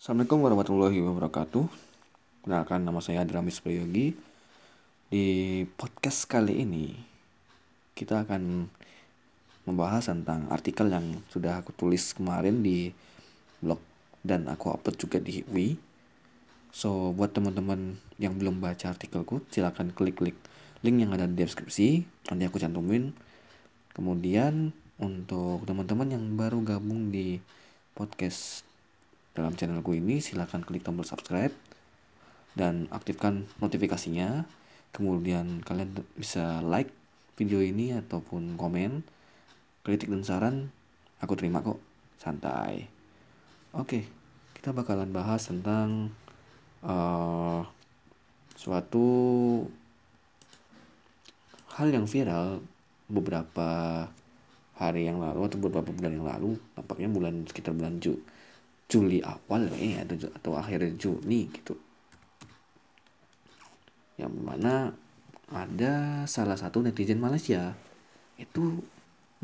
Assalamualaikum warahmatullahi wabarakatuh. Kenalkan nama saya Adramis Prayogi. Di podcast kali ini kita akan membahas tentang artikel yang sudah aku tulis kemarin di blog dan aku upload juga di Wi. So buat teman-teman yang belum baca artikelku silahkan klik-klik link yang ada di deskripsi nanti aku cantumin. Kemudian untuk teman-teman yang baru gabung di podcast dalam channelku ini silahkan klik tombol subscribe dan aktifkan notifikasinya. Kemudian kalian bisa like video ini ataupun komen kritik dan saran. Aku terima kok. Santai. Oke kita bakalan bahas tentang uh, suatu hal yang viral beberapa hari yang lalu atau beberapa bulan yang lalu nampaknya bulan sekitar bulan Juli Juli awal ya atau, atau akhir Juni gitu. Yang mana ada salah satu netizen Malaysia itu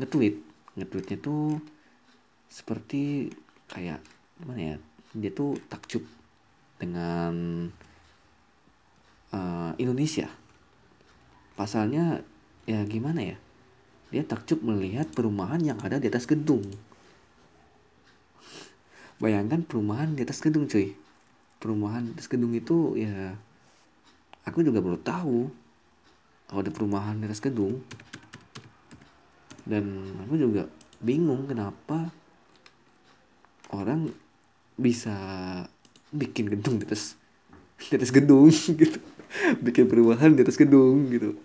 nge-tweet. Nge-tweetnya tuh seperti kayak gimana ya dia tuh takjub dengan uh, Indonesia. Pasalnya ya gimana ya dia takjub melihat perumahan yang ada di atas gedung bayangkan perumahan di atas gedung cuy. Perumahan di atas gedung itu ya aku juga baru tahu kalau ada perumahan di atas gedung. Dan aku juga bingung kenapa orang bisa bikin gedung di atas di atas gedung gitu. Bikin perumahan di atas gedung gitu.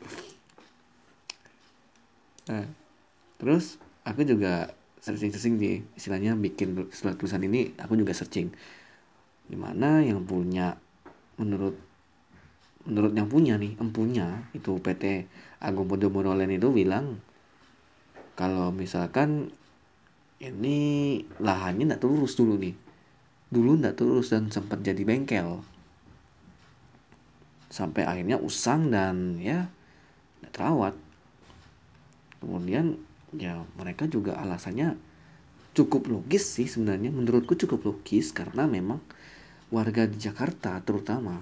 Nah terus aku juga searching-searching di istilahnya bikin surat tulisan ini aku juga searching. Di mana yang punya menurut menurut yang punya nih empunya itu PT Agung Podomoro Land itu bilang kalau misalkan ini lahannya tidak terurus dulu nih. Dulu tidak terurus dan sempat jadi bengkel. Sampai akhirnya usang dan ya tidak terawat. Kemudian ya mereka juga alasannya cukup logis sih sebenarnya. Menurutku cukup logis karena memang warga di Jakarta terutama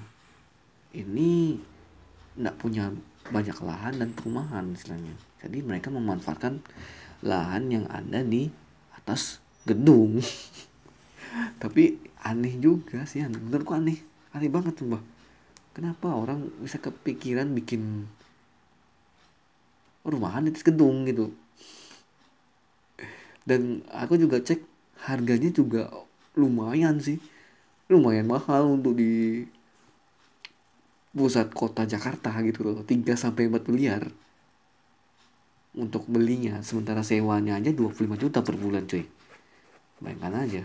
ini tidak punya banyak lahan dan perumahan istilahnya. Jadi mereka memanfaatkan lahan yang ada di atas gedung. Tapi aneh juga sih menurutku aneh. Aneh banget mbak kenapa orang bisa kepikiran bikin rumahan di atas gedung gitu dan aku juga cek harganya juga lumayan sih. Lumayan mahal untuk di pusat kota Jakarta gitu loh. 3 sampai 4 miliar untuk belinya. Sementara sewanya aja 25 juta per bulan cuy. Bayangkan aja.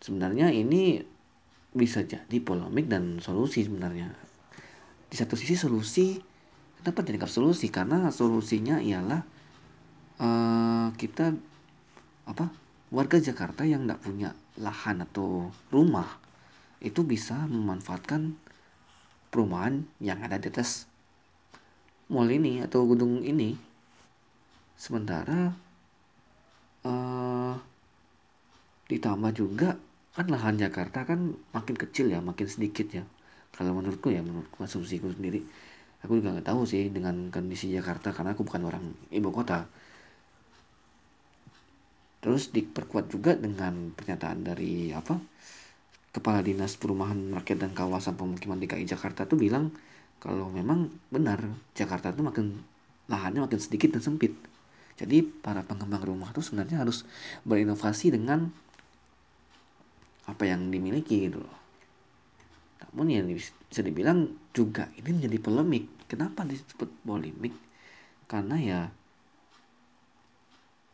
Sebenarnya ini bisa jadi polemik dan solusi sebenarnya. Di satu sisi solusi dapat dianggap solusi karena solusinya ialah uh, kita apa warga Jakarta yang tidak punya lahan atau rumah itu bisa memanfaatkan perumahan yang ada di atas mall ini atau gedung ini. Sementara uh, ditambah juga kan lahan Jakarta kan makin kecil ya makin sedikit ya. Kalau menurutku ya menurut asumsiku sendiri aku juga nggak tahu sih dengan kondisi Jakarta karena aku bukan orang ibu kota. Terus diperkuat juga dengan pernyataan dari apa kepala dinas perumahan rakyat dan kawasan pemukiman DKI Jakarta tuh bilang kalau memang benar Jakarta tuh makin lahannya makin sedikit dan sempit. Jadi para pengembang rumah tuh sebenarnya harus berinovasi dengan apa yang dimiliki gitu loh. Namun ya bisa dibilang juga ini menjadi polemik kenapa disebut polemik? Karena ya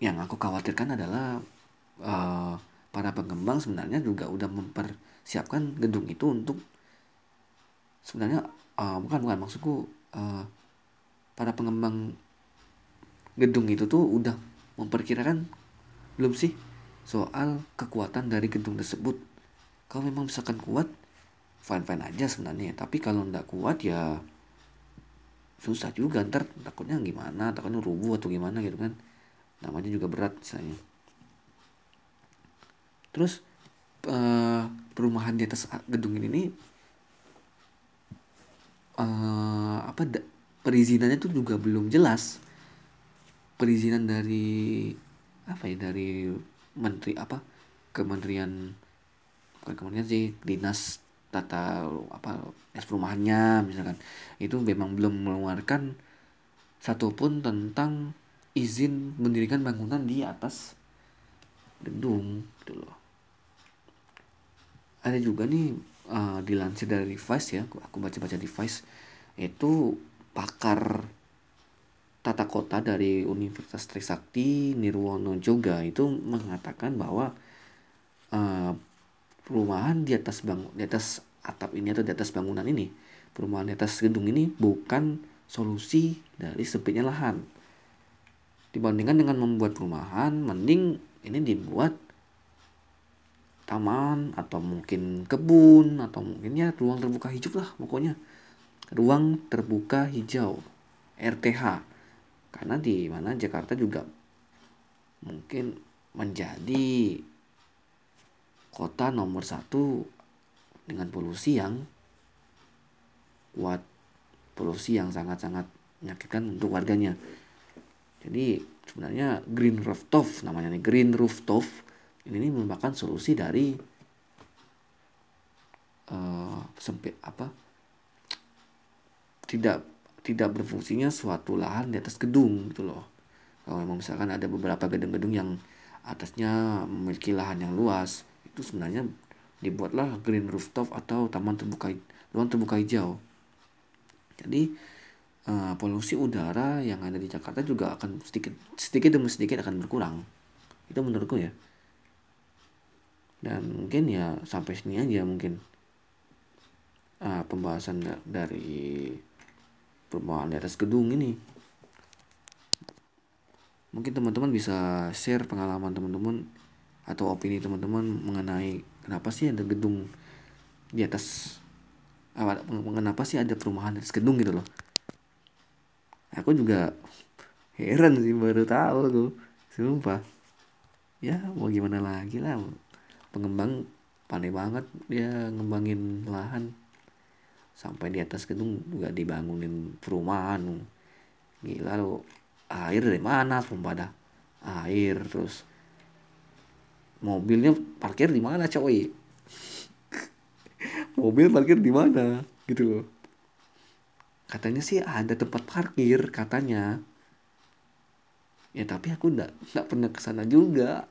yang aku khawatirkan adalah uh, para pengembang sebenarnya juga udah mempersiapkan gedung itu untuk sebenarnya uh, bukan bukan maksudku uh, para pengembang gedung itu tuh udah memperkirakan belum sih soal kekuatan dari gedung tersebut. Kalau memang misalkan kuat fine fine aja sebenarnya. Tapi kalau ndak kuat ya susah juga ntar takutnya gimana takutnya rubuh atau gimana gitu kan. Namanya juga berat misalnya. Terus uh, perumahan di atas gedung ini uh, apa perizinannya tuh juga belum jelas. Perizinan dari apa ya dari menteri apa kementerian bukan kementerian sih dinas tata apa es perumahannya misalkan. Itu memang belum mengeluarkan satupun tentang izin mendirikan bangunan di atas gedung gitu loh. Ada juga nih uh, dilansir dari Vice ya aku baca-baca di Vice itu pakar tata kota dari Universitas Trisakti Nirwono juga itu mengatakan bahwa uh, perumahan di atas bang di atas atap ini atau di atas bangunan ini perumahan di atas gedung ini bukan solusi dari sempitnya lahan. Dibandingkan dengan membuat perumahan mending ini dibuat taman atau mungkin kebun atau mungkin ya ruang terbuka hijau lah pokoknya. Ruang terbuka hijau RTH karena di mana Jakarta juga mungkin menjadi kota nomor satu dengan polusi yang kuat polusi yang sangat-sangat menyakitkan untuk warganya. Jadi sebenarnya green rooftop namanya nih green rooftop ini merupakan solusi dari uh, sempit apa tidak tidak berfungsinya suatu lahan di atas gedung gitu loh. Kalau memang misalkan ada beberapa gedung-gedung yang atasnya memiliki lahan yang luas itu sebenarnya dibuatlah green rooftop atau taman terbuka ruang terbuka hijau. Jadi uh, polusi udara yang ada di Jakarta juga akan sedikit sedikit demi sedikit akan berkurang. Itu menurutku ya. Dan mungkin ya sampai sini aja mungkin uh, pembahasan da dari perumahan di atas gedung ini. Mungkin teman-teman bisa share pengalaman teman-teman atau opini teman-teman mengenai kenapa sih ada gedung di atas apa mengapa sih ada perumahan di atas gedung gitu loh. Aku juga heran sih baru tahu tuh. Sumpah. Ya mau gimana lagi lah. Pengembang pandai banget dia ngembangin lahan. Sampai di atas gedung juga dibangunin perumahan. Gila lo air dari mana sumpah dah. Air terus mobilnya parkir di mana coy? Mobil parkir di mana? Gitu loh. Katanya sih ada tempat parkir katanya. Ya tapi aku nggak nggak pernah ke sana juga.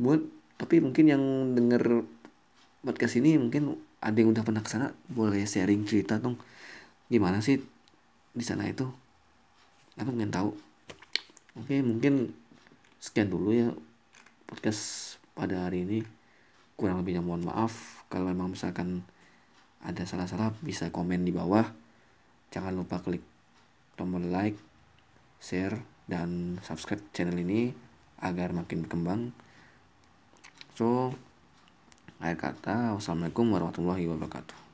Buat tapi mungkin yang denger podcast ini mungkin ada yang udah pernah ke sana boleh sharing cerita dong. Gimana sih di sana itu? Aku pengen tahu? Oke mungkin sekian dulu ya podcast pada hari ini kurang lebihnya mohon maaf. Kalau memang misalkan ada salah-salah bisa komen di bawah. Jangan lupa klik tombol like share dan subscribe channel ini agar makin berkembang. So, akhir kata, wassalamualaikum warahmatullahi wabarakatuh.